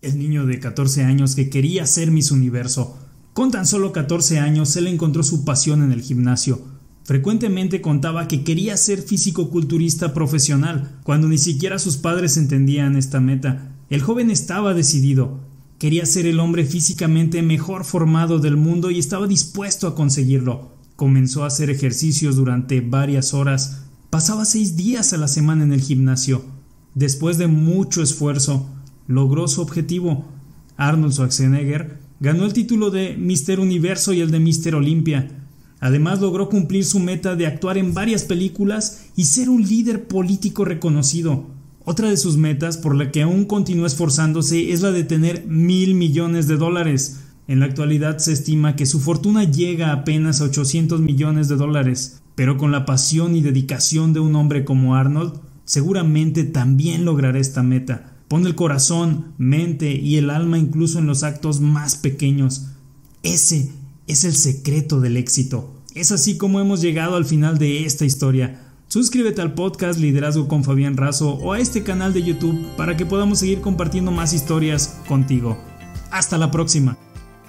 El niño de 14 años que quería ser Miss Universo. Con tan solo 14 años, él encontró su pasión en el gimnasio. Frecuentemente contaba que quería ser físico-culturista profesional, cuando ni siquiera sus padres entendían esta meta. El joven estaba decidido. Quería ser el hombre físicamente mejor formado del mundo y estaba dispuesto a conseguirlo. Comenzó a hacer ejercicios durante varias horas. Pasaba seis días a la semana en el gimnasio. Después de mucho esfuerzo, logró su objetivo. Arnold Schwarzenegger ganó el título de Mister Universo y el de Mister Olympia. Además logró cumplir su meta de actuar en varias películas y ser un líder político reconocido. Otra de sus metas por la que aún continúa esforzándose es la de tener mil millones de dólares. En la actualidad se estima que su fortuna llega apenas a 800 millones de dólares, pero con la pasión y dedicación de un hombre como Arnold, seguramente también logrará esta meta. Pone el corazón, mente y el alma incluso en los actos más pequeños. Ese es el secreto del éxito. Es así como hemos llegado al final de esta historia. Suscríbete al podcast Liderazgo con Fabián Razo o a este canal de YouTube para que podamos seguir compartiendo más historias contigo. Hasta la próxima.